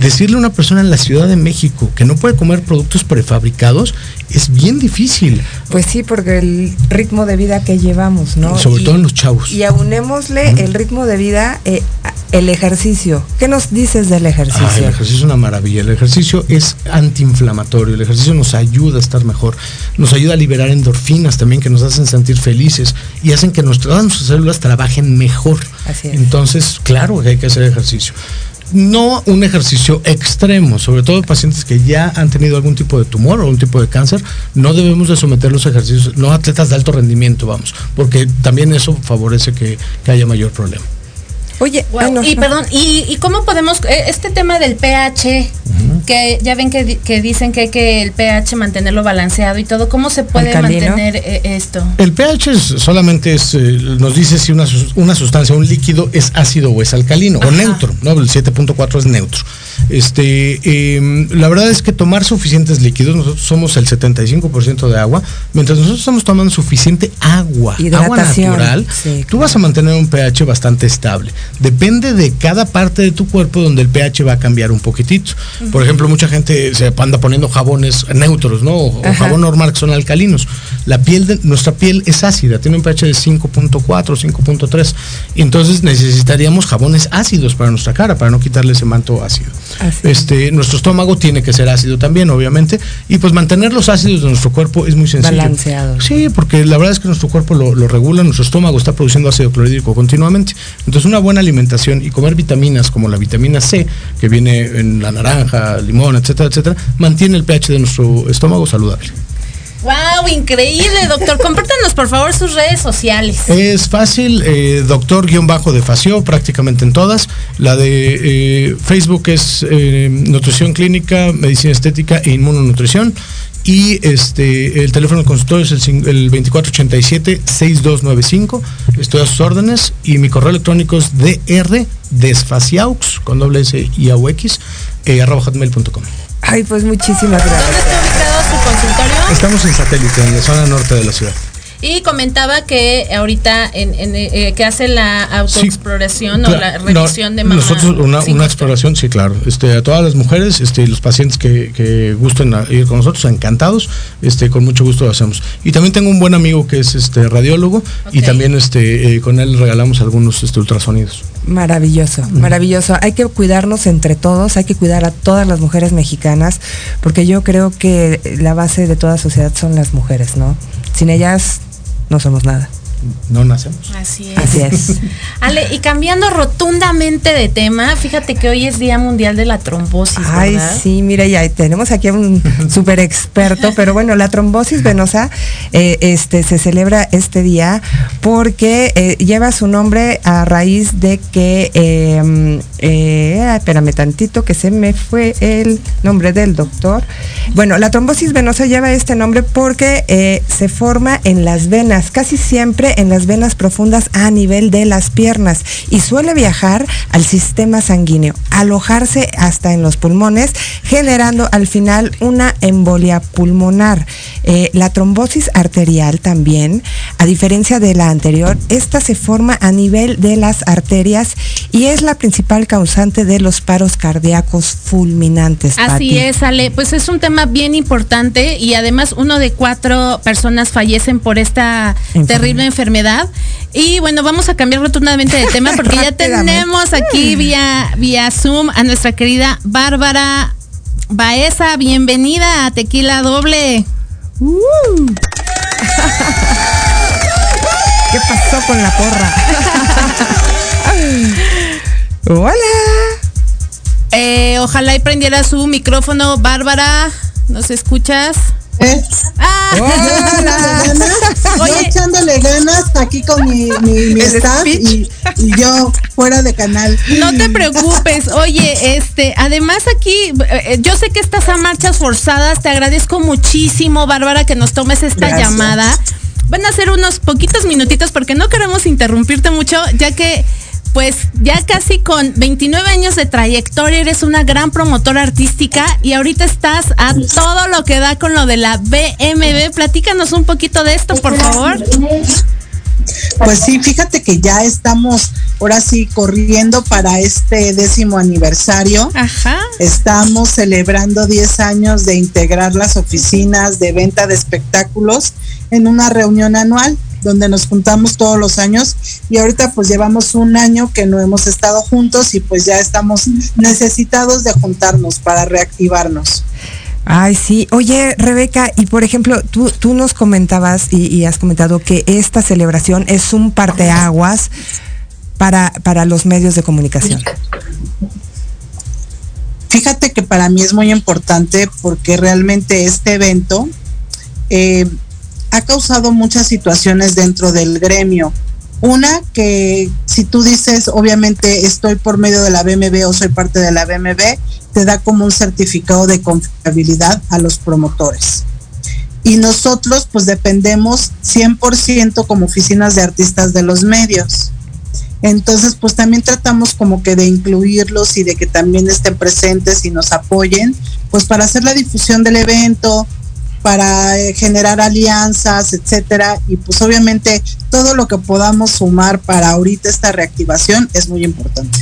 Decirle a una persona en la Ciudad de México que no puede comer productos prefabricados es bien difícil. Pues sí, porque el ritmo de vida que llevamos, ¿no? Sobre todo en los chavos. Y aunémosle el ritmo de vida, eh, el ejercicio. ¿Qué nos dices del ejercicio? el ejercicio es una maravilla. El ejercicio es antiinflamatorio. El ejercicio nos ayuda a estar mejor. Nos ayuda a liberar endorfinas también que nos hacen sentir felices y hacen que nuestras, nuestras células trabajen mejor. Entonces, claro que hay que hacer ejercicio no un ejercicio extremo, sobre todo pacientes que ya han tenido algún tipo de tumor o algún tipo de cáncer, no debemos de someter los ejercicios, no atletas de alto rendimiento, vamos, porque también eso favorece que, haya mayor problema. Oye, y perdón, ¿y, cómo podemos, eh, este tema del pH, que ya ven que, dicen que hay que el pH mantenerlo balanceado y todo, ¿cómo se puede mantener eh, esto? El pH solamente es, eh, nos dice si una, una, sustancia, un líquido es ácido o es alcalino, o neutro, ¿no? El 7.4 es neutro. Este, em, la verdad es que tomar suficientes líquidos, nosotros somos el 75% de agua, mientras nosotros estamos tomando suficiente agua, agua natural, tú vas a mantener un pH bastante estable. Depende de cada parte de tu cuerpo donde el pH va a cambiar un poquitito. Por ejemplo, mucha gente se anda poniendo jabones neutros, ¿no? O, jabón normal que son alcalinos. La piel de nuestra piel es ácida, tiene un pH de 5.4, 5.3. Y entonces necesitaríamos jabones ácidos para nuestra cara, para no quitarle ese manto ácido. Este, nuestro estómago tiene que ser ácido también, obviamente. Y pues mantener los ácidos de nuestro cuerpo es muy sencillo. Balanceado. Sí, porque la verdad es que nuestro cuerpo lo, lo regula, nuestro estómago está produciendo ácido clorhídrico continuamente. Entonces una buena alimentación y comer vitaminas como la vitamina C, que viene en la naranja, limón, etcétera, etcétera, mantiene el pH de nuestro estómago saludable. ¡Wow! Increíble, doctor. Compártanos, por favor, sus redes sociales. Es fácil, eh, doctor-de Facio, prácticamente en todas. La de eh, Facebook es eh, Nutrición Clínica, Medicina Estética e Inmunonutrición. Y este el teléfono del consultorio es el, el 2487-6295. Estoy a sus órdenes. Y mi correo electrónico es dr desfaciaux con doble S y a X, arroba hotmail.com. Ay, pues muchísimas gracias. Estamos en satélite, en la zona norte de la ciudad. Y comentaba que ahorita en, eh, que hace la autoexploración o la revisión de mamá. Nosotros una, una exploración, sí, claro. Este, a todas las mujeres, este, los pacientes que, que gusten ir con nosotros, encantados, este, con mucho gusto lo hacemos. Y también tengo un buen amigo que es este radiólogo y también este, eh, con él regalamos algunos este, ultrasonidos. Maravilloso, maravilloso. Hay que cuidarnos entre todos, hay que cuidar a todas las mujeres mexicanas, porque yo creo que la base de toda sociedad son las mujeres, ¿no? Sin ellas no somos nada no nacemos. Así es. Así es. Ale, y cambiando rotundamente de tema, fíjate que hoy es Día Mundial de la Trombosis. Ay, sí, mira, ya tenemos aquí a un súper experto, pero bueno, la trombosis venosa eh, este, se celebra este día porque eh, lleva su nombre a raíz de que, em, eh, espérame tantito, que se me fue el nombre del doctor. Bueno, la trombosis venosa lleva este nombre porque se forma en las venas, casi siempre en las venas profundas a nivel de las piernas y suele viajar al sistema sanguíneo, alojarse hasta en los pulmones, generando al final una embolia pulmonar. Eh, la trombosis arterial también, a diferencia de la anterior, esta se forma a nivel de las arterias y es la principal causante de los paros cardíacos fulminantes. Así es, Ale. Pues es un tema bien importante y además uno de cuatro personas fallecen por esta terrible enfermedad enfermedad. Y bueno, vamos a cambiar rotundamente de tema porque ya tenemos aquí vía, vía Zoom a nuestra querida Bárbara Baeza. Bienvenida a Tequila Doble. Uh. ¿Qué pasó con la porra? Hola. Eh, ojalá y prendiera su micrófono, Bárbara. ¿Nos escuchas? ¿Eh? Ah. Oye. echándole ganas aquí con mi, mi, staff y, yo fuera de canal. No te preocupes. Oye, este, además aquí, eh, yo sé que estás a marchas forzadas. Te agradezco muchísimo, Bárbara, que nos tomes esta llamada. Van a ser unos poquitos minutitos porque no queremos interrumpirte mucho, ya que pues ya casi con 29 años de trayectoria eres una gran promotora artística y ahorita estás a todo lo que da con lo de la BMB. Platícanos un poquito de esto, por favor. Pues sí, fíjate que ya estamos ahora sí corriendo para este décimo aniversario. Ajá. Estamos celebrando 10 años de integrar las oficinas de venta de espectáculos en una reunión anual donde nos juntamos todos los años y ahorita pues llevamos un año que no hemos estado juntos y pues ya estamos necesitados de juntarnos para reactivarnos. Ay, sí. Oye, Rebeca, y por ejemplo, tú, tú nos comentabas y, has comentado que esta celebración es un parteaguas para, para los medios de comunicación. Fíjate que para mí es muy importante porque realmente este evento eh, ha causado muchas situaciones dentro del gremio. Una que si tú dices, obviamente estoy por medio de la BMB o soy parte de la BMB, te da como un certificado de confiabilidad a los promotores. Y nosotros pues dependemos 100% como oficinas de artistas de los medios. Entonces pues también tratamos como que de incluirlos y de que también estén presentes y nos apoyen, pues para hacer la difusión del evento, para eh, generar alianzas, etcétera, y pues obviamente todo lo que podamos sumar para ahorita esta reactivación es muy importante.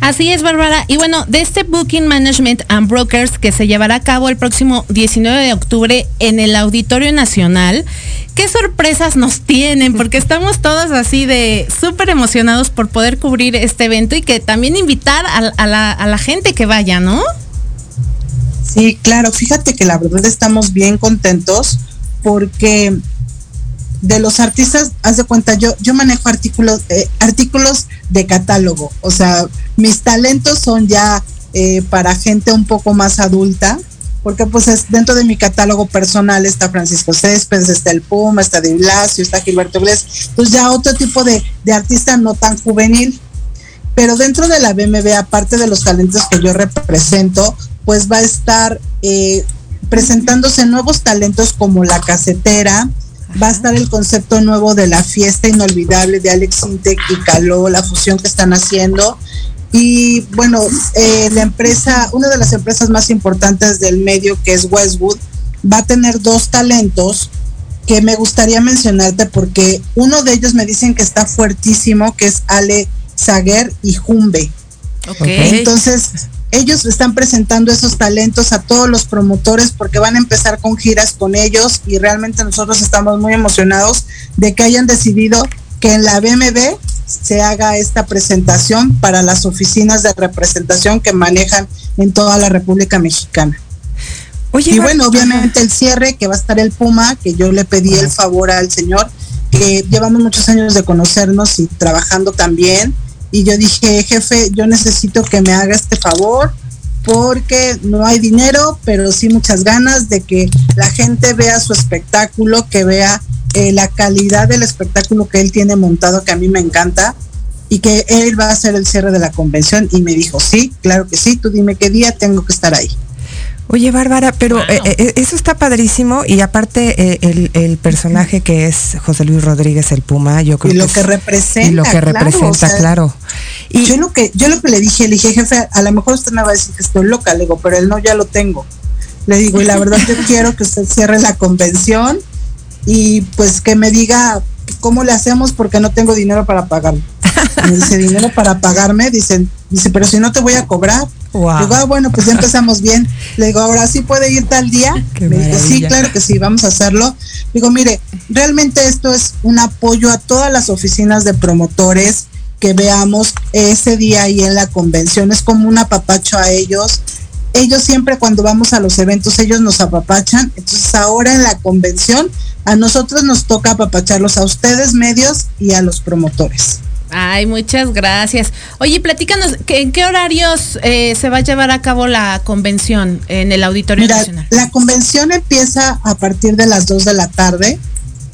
Así es, Bárbara. Y bueno, de este Booking Management and Brokers que se llevará a cabo el próximo 19 de octubre en el Auditorio Nacional, ¿qué sorpresas nos tienen? Porque estamos todos así de súper emocionados por poder cubrir este evento y que también invitar a, a la gente que vaya, ¿no? Sí, claro, fíjate que la verdad estamos bien contentos porque de los artistas, haz de cuenta, yo, yo manejo artículos, eh, artículos de catálogo, o sea, mis talentos son ya eh, para gente un poco más adulta, porque pues es, dentro de mi catálogo personal está Francisco Céspedes, está el Puma, está De Blasio, está Gilberto Glés, pues ya otro tipo de, de artista no tan juvenil. Pero dentro de la BMB, aparte de los talentos que yo represento, pues va a estar eh, presentándose nuevos talentos como La Casetera, va a estar el concepto nuevo de la fiesta inolvidable de Alex Intec y Caló, la fusión que están haciendo. Y bueno, eh, la empresa, una de las empresas más importantes del medio, que es Westwood, va a tener dos talentos que me gustaría mencionarte porque uno de ellos me dicen que está fuertísimo, que es Ale Zaguer y Jumbe. Entonces, ellos están presentando esos talentos a todos los promotores porque van a empezar con giras con ellos y realmente nosotros estamos muy emocionados de que hayan decidido que en la BMB se haga esta presentación para las oficinas de representación que manejan en toda la República Mexicana. y bueno, obviamente el cierre que va a estar el Puma, que yo le pedí el favor al señor, que llevamos muchos años de conocernos y trabajando también y yo dije, jefe, yo necesito que me haga este favor porque no hay dinero, pero sí muchas ganas de que la gente vea su espectáculo, que vea eh, la calidad del espectáculo que él tiene montado, que a mí me encanta, y que él va a hacer el cierre de la convención. Y me dijo, sí, claro que sí, tú dime qué día tengo que estar ahí. Oye, Bárbara, pero eh, eh, eso está padrísimo y aparte eh, el, personaje que es José Luis Rodríguez el Puma, yo creo y lo que, representa, y lo que representa, claro. Y yo lo que yo lo que le dije, le dije, jefe, a lo mejor usted me va a decir que estoy loca, le digo, pero él no ya lo tengo. Le digo, y la verdad yo quiero que usted cierre la convención y pues que me diga cómo le hacemos porque no tengo dinero para pagarlo. Me dice, dinero para pagarme, dicen, dice, pero si no te voy a cobrar. Digo, ah, bueno, pues ya empezamos bien. Le digo, ahora sí puede ir tal día. Me dijo, sí, claro que sí, vamos a hacerlo. Digo, mire, realmente esto es un apoyo a todas las oficinas de promotores que veamos ese día ahí en la convención. Es como un apapacho a ellos. Ellos siempre cuando vamos a los eventos, ellos nos apapachan. Entonces ahora en la convención, a nosotros nos toca apapacharlos a ustedes medios y a los promotores. Ay, muchas gracias. Oye, platícanos, ¿en qué horarios eh, se va a llevar a cabo la convención en el Auditorio Nacional? La convención empieza a partir de las 2 de la tarde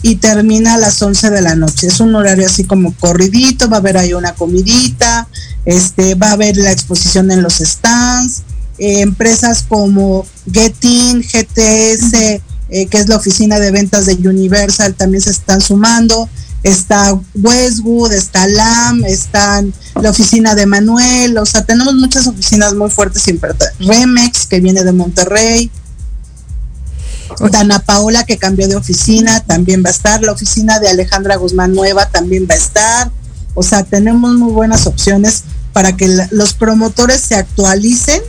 y termina a las 11 de la noche. Es un horario así como corridito, va a haber ahí una comidita, este, va a haber la exposición en los stands, eh, empresas como Getin, GTS, eh, que es la oficina de ventas de Universal, también se están sumando está Westwood, está LAM, está la oficina de Manuel, o sea, tenemos muchas oficinas muy fuertes, Remex, que viene de Monterrey. Dana Paola que cambió de oficina también va a estar, la oficina de Alejandra Guzmán Nueva también va a estar. O sea, tenemos muy buenas opciones para que los promotores se actualicen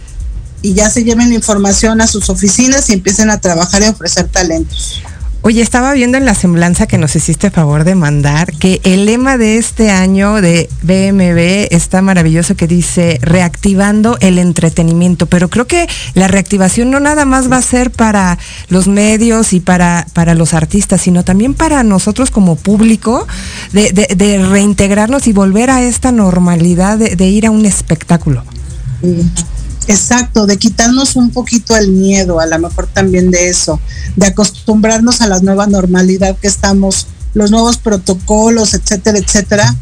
y ya se lleven la información a sus oficinas y empiecen a trabajar y ofrecer talentos. Oye, estaba viendo en la semblanza que nos hiciste favor de mandar que el lema de este año de BMB está maravilloso que dice reactivando el entretenimiento, pero creo que la reactivación no nada más va a ser para los medios y para, para los artistas, sino también para nosotros como público de, reintegrarnos y volver a esta normalidad de, ir a un espectáculo. Exacto, de quitarnos un poquito el miedo, a lo mejor también de eso, de acostumbrarnos a la nueva normalidad que estamos, los nuevos protocolos, etcétera, etcétera.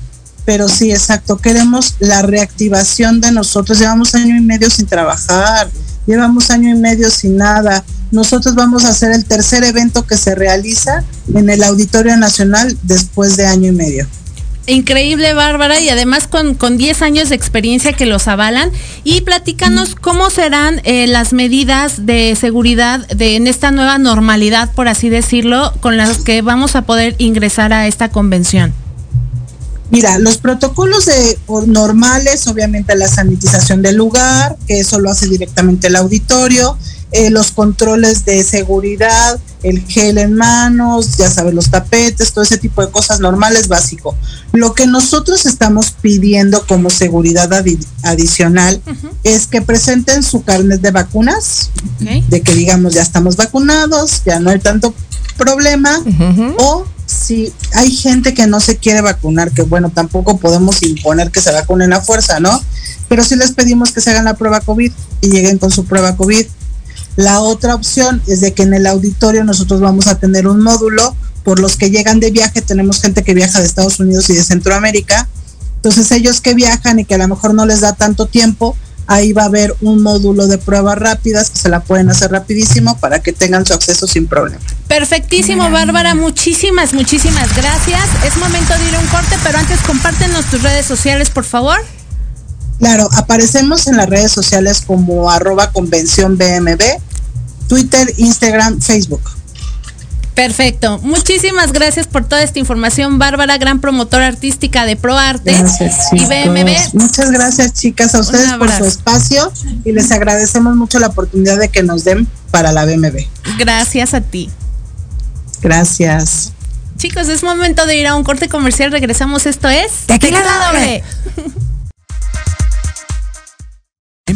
Pero sí, exacto, queremos la reactivación de nosotros. Llevamos año y medio sin trabajar, llevamos año y medio sin nada. Nosotros vamos a hacer el tercer evento que se realiza en el Auditorio Nacional después de año y medio. Increíble, Bárbara, y además con, con 10 años de experiencia que los avalan. Y platícanos cómo serán eh, las medidas de seguridad de, en esta nueva normalidad, por así decirlo, con las que vamos a poder ingresar a esta convención. Mira, los protocolos de normales, obviamente la sanitización del lugar, que eso lo hace directamente el auditorio, eh, los controles de seguridad, el gel en manos, ya sabes, los tapetes, todo ese tipo de cosas normales, básico. Lo que nosotros estamos pidiendo como seguridad adicional es que presenten su carnet de vacunas, de que digamos ya estamos vacunados, ya no hay tanto problema, o si hay gente que no se quiere vacunar, que bueno, tampoco podemos imponer que se vacunen a fuerza, ¿no? Pero sí les pedimos que se hagan la prueba COVID y lleguen con su prueba COVID. La otra opción es de que en el auditorio nosotros vamos a tener un módulo por los que llegan de viaje, tenemos gente que viaja de Estados Unidos y de Centroamérica, entonces ellos que viajan y que a lo mejor no les da tanto tiempo, ahí va a haber un módulo de pruebas rápidas que se la pueden hacer rapidísimo para que tengan su acceso sin problema. Perfectísimo, Bárbara. Muchísimas, muchísimas gracias. Es momento de ir a un corte, pero antes compártenos tus redes sociales, por favor. Claro, aparecemos en las redes sociales como arroba convención BMB, Twitter, Instagram, Facebook. Perfecto. Muchísimas gracias por toda esta información, Bárbara, gran promotora artística de ProArte y BMB. Muchas gracias, chicas, a ustedes por su espacio y les agradecemos mucho la oportunidad de que nos den para la BMB. Gracias a ti. Gracias. Chicos, es momento de ir a un corte comercial. Regresamos. Esto es Tequila Doble. En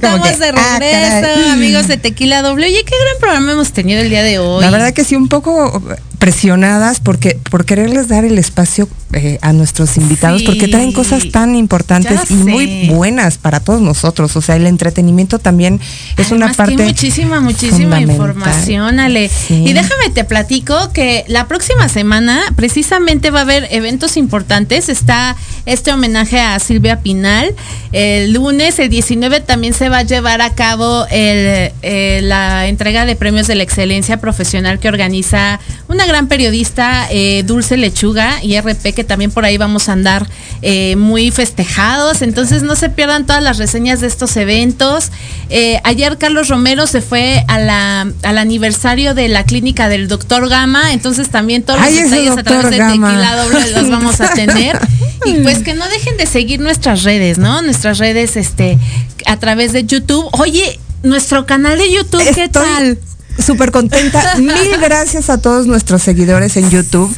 Estamos de ah, regreso, amigos de Tequila Doble. Oye, qué gran programa hemos tenido el día de hoy. La verdad que sí, un poco presionadas porque por quererles dar el espacio eh, a nuestros invitados porque traen cosas tan importantes y muy buenas para todos nosotros. O sea el entretenimiento también es una parte que muchísima muchísima información Ale. Y déjame te platico que la próxima semana precisamente va a haber eventos importantes. Está este homenaje a Silvia Pinal. El lunes el 19 también se va a llevar a cabo el, eh, la entrega de premios de la excelencia profesional que organiza una gran periodista, eh, Dulce Lechuga y RP, que también por ahí vamos a andar eh, muy festejados. Entonces no se pierdan todas las reseñas de estos eventos. Eh, ayer Carlos Romero se fue a la, al aniversario de la clínica del doctor Gama. Entonces también todos los detalles a través de Tequila Doble los vamos a tener. y pues que no dejen de seguir nuestras redes, ¿no? Nuestras redes este, a través de YouTube. Oye, nuestro canal de YouTube, ¿qué tal? Súper contenta. Mil gracias a todos nuestros seguidores en YouTube.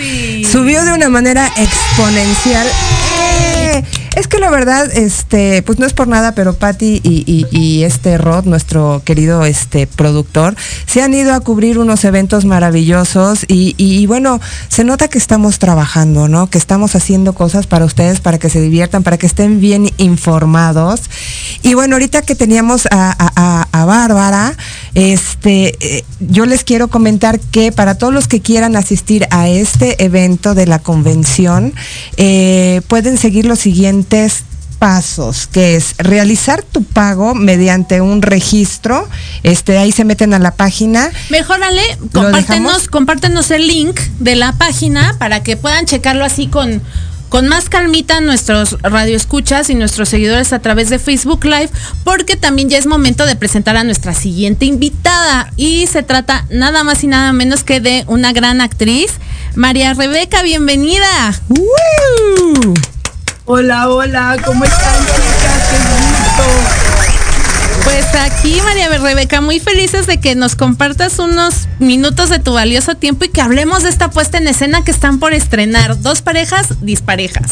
Subió de una manera exponencial. ¡Eh! Es que la verdad, este, pues no es por nada, pero Patti y, este Rod, nuestro querido este productor, se han ido a cubrir unos eventos maravillosos y, bueno, se nota que estamos trabajando, ¿no? Que estamos haciendo cosas para ustedes, para que se diviertan, para que estén bien informados. Y bueno, ahorita que teníamos a, Bárbara, este, eh, yo les quiero comentar que para todos los que quieran asistir a este evento de la convención, eh, pueden seguir los siguientes pasos, que es realizar tu pago mediante un registro. Este, ahí se meten a la página. Mejorale, compártenos, compártenos el link de la página para que puedan checarlo así con con más calmita nuestros radioescuchas y nuestros seguidores a través de Facebook Live, porque también ya es momento de presentar a nuestra siguiente invitada. Y se trata nada más y nada menos que de una gran actriz, María Rebeca, bienvenida. Hola, hola, ¿cómo están chicas? Qué gusto. Pues aquí, María Rebeca, muy felices de que nos compartas unos minutos de tu valioso tiempo y que hablemos de esta puesta en escena que están por estrenar. Dos parejas disparejas.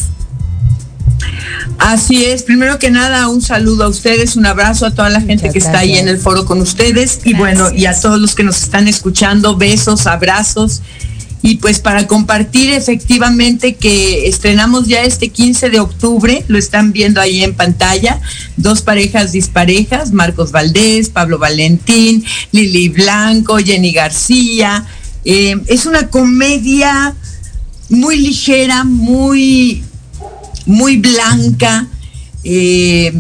Así es, primero que nada, un saludo a ustedes, un abrazo a toda la gente que está ahí en el foro con ustedes y bueno, y a todos los que nos están escuchando, besos, abrazos y pues para compartir efectivamente que estrenamos ya este 15 de octubre, lo están viendo ahí en pantalla, dos parejas disparejas, Marcos Valdés, Pablo Valentín, Lili Blanco, Jenny García. Eh, es una comedia muy ligera, muy, muy blanca. Eh,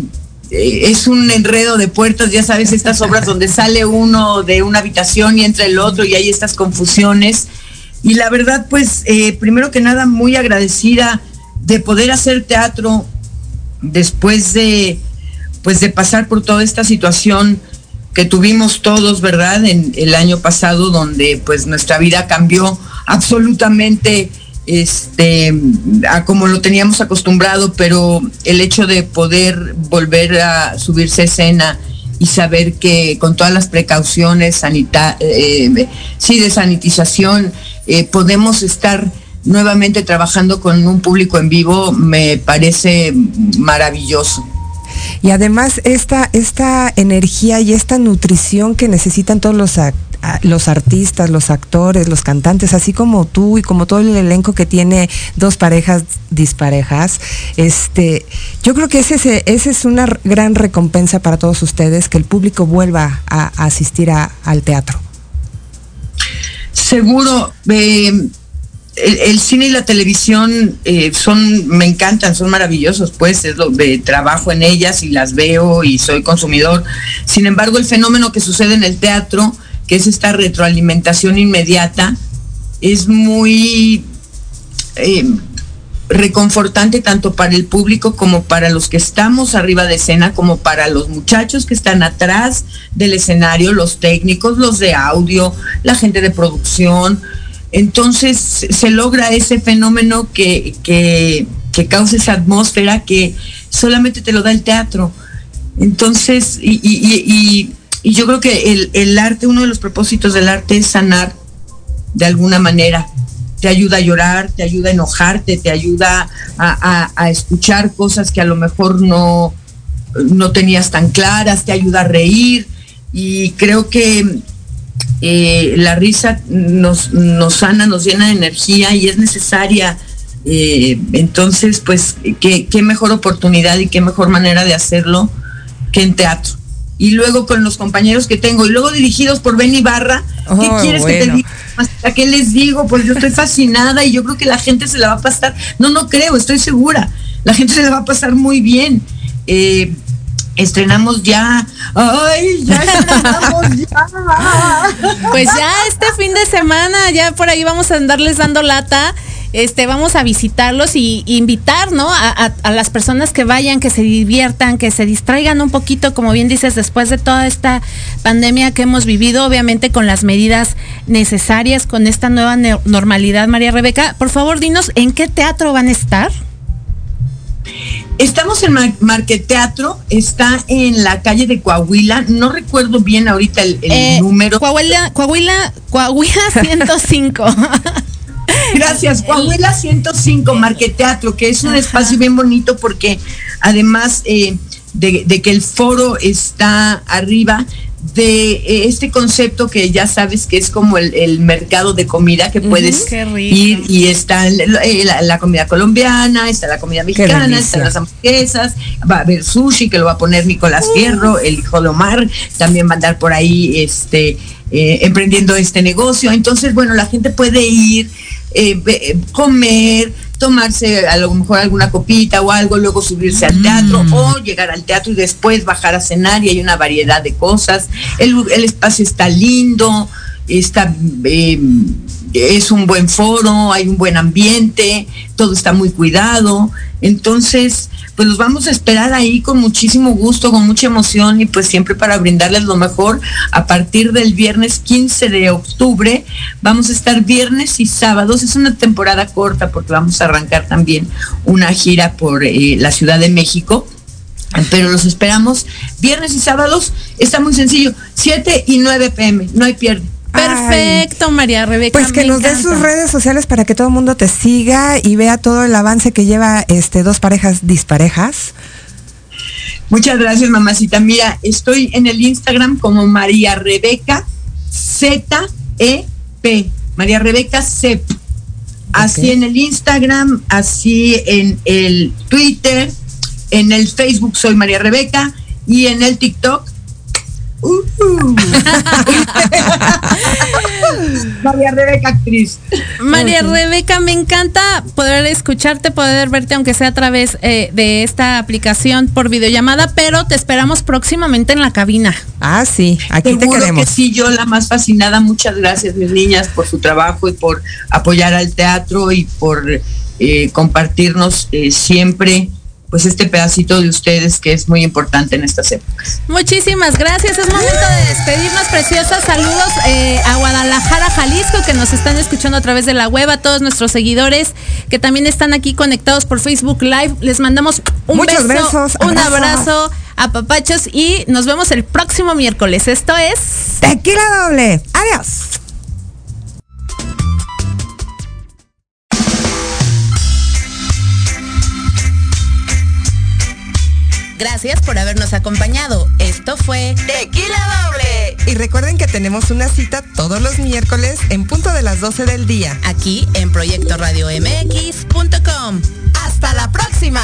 eh, es un enredo de puertas, ya sabes, estas obras donde sale uno de una habitación y entra el otro y hay estas confusiones. Y la verdad, pues, eh, primero que nada, muy agradecida de poder hacer teatro después de, pues, de pasar por toda esta situación que tuvimos todos, ¿verdad? En el año pasado, donde pues nuestra vida cambió absolutamente este a como lo teníamos acostumbrado, pero el hecho de poder volver a subirse a escena y saber que con todas las precauciones sanita eh, sí, de sanitización eh, podemos estar nuevamente trabajando con un público en vivo me parece maravilloso. Y además esta, esta energía y esta nutrición que necesitan todos los, los artistas, los actores, los cantantes, así como tú y como todo el elenco que tiene dos parejas disparejas, este, yo creo que ese, ese es una gran recompensa para todos ustedes, que el público vuelva a, asistir al teatro. Seguro, eh, el, cine y la televisión eh, son, me encantan, son maravillosos, pues es lo de trabajo en ellas y las veo y soy consumidor. Sin embargo, el fenómeno que sucede en el teatro, que es esta retroalimentación inmediata, es muy eh, reconfortante tanto para el público como para los que estamos arriba de escena, como para los muchachos que están atrás del escenario, los técnicos, los de audio, la gente de producción. Entonces se logra ese fenómeno que, que, causa esa atmósfera que solamente te lo da el teatro. Entonces, y, yo creo que el, el arte, uno de los propósitos del arte es sanar de alguna manera te ayuda a llorar, te ayuda a enojarte, te ayuda a, escuchar cosas que a lo mejor no, no tenías tan claras, te ayuda a reír y creo que eh, la risa nos, nos sana, nos llena de energía y es necesaria. Eh, entonces, pues, ¿qué, qué mejor oportunidad y qué mejor manera de hacerlo que en teatro. Y luego con los compañeros que tengo, y luego dirigidos por Benny Barra, ¿qué Oh, quieres que te diga? ¿A qué les digo? Pues yo estoy fascinada y yo creo que la gente se la va a pasar, no, no creo, estoy segura, la gente se la va a pasar muy bien. Eh, estrenamos ya, ay, ya estrenamos ya. Pues ya este fin de semana, ya por ahí vamos a andarles dando lata. Este, vamos a visitarlos y, y invitar, ¿no? A, a- a las personas que vayan, que se diviertan, que se distraigan un poquito, como bien dices, después de toda esta pandemia que hemos vivido, obviamente con las medidas necesarias, con esta nueva normalidad. María Rebeca, por favor, dinos en qué teatro van a estar. Estamos en Mar- Marqueteatro, está en la calle de Coahuila, no recuerdo bien ahorita el, el Eh, número. Coahuila, Coahuila, Coahuila 105. Gracias, Coahuila 105 Marqueteatro, que es un espacio bien bonito porque además eh, de, de que el foro está arriba de eh, este concepto que ya sabes que es como el, el mercado de comida que puedes qué rico. ir y está el- eh, la, la comida colombiana, está la comida mexicana, están las hamburguesas, va a haber sushi que lo va a poner Nicolás Fierro, el hijo de Omar, también va a andar por ahí este eh, emprendiendo este negocio. Entonces, bueno, la gente puede ir, eh, eh, comer, tomarse a lo mejor alguna copita o algo, luego subirse al teatro o llegar al teatro y después bajar a cenar y hay una variedad de cosas. El, el espacio está lindo, está... eh, es un buen foro, hay un buen ambiente, todo está muy cuidado. Entonces, pues los vamos a esperar ahí con muchísimo gusto, con mucha emoción y pues siempre para brindarles lo mejor. A partir del viernes 15 de octubre vamos a estar viernes y sábados. Es una temporada corta porque vamos a arrancar también una gira por eh, la Ciudad de México. Pero los esperamos viernes y sábados. Está muy sencillo. 7 y 9 pm. No hay pierde. Perfecto, María Rebeca. Pues que nos des encanta. sus redes sociales para que todo el mundo te siga y vea todo el avance que lleva este dos parejas disparejas. Muchas gracias, mamacita. Mira, estoy en el Instagram como María Rebeca Z-E-P. María Rebeca CEP. Así en el Instagram, así en el Twitter, en el Facebook soy María Rebeca y en el TikTok. Uh, María Rebeca actriz. María Rebeca, me encanta poder escucharte, poder verte, aunque sea a través eh, de esta aplicación por videollamada, pero te esperamos próximamente en la cabina. Ah, sí, aquí te queremos. que sí, yo la más fascinada. Muchas gracias, mis niñas, por su trabajo y por apoyar al teatro y por eh, compartirnos eh, siempre pues este pedacito de ustedes que es muy importante en estas épocas. Muchísimas gracias. Es momento de despedirnos, preciosas. Saludos eh, a Guadalajara, Jalisco, que nos están escuchando a través de la web, a todos nuestros seguidores que también están aquí conectados por Facebook Live. Les mandamos un Muchos beso, besos, un abrazo a papachos y nos vemos el próximo miércoles. Esto es Tequila doble. Adiós. Gracias por habernos acompañado. Esto fue Tequila doble. Y recuerden que tenemos una cita todos los miércoles en punto de las 12 del día. aquí en Proyecto Radio MX.com. Hasta la próxima.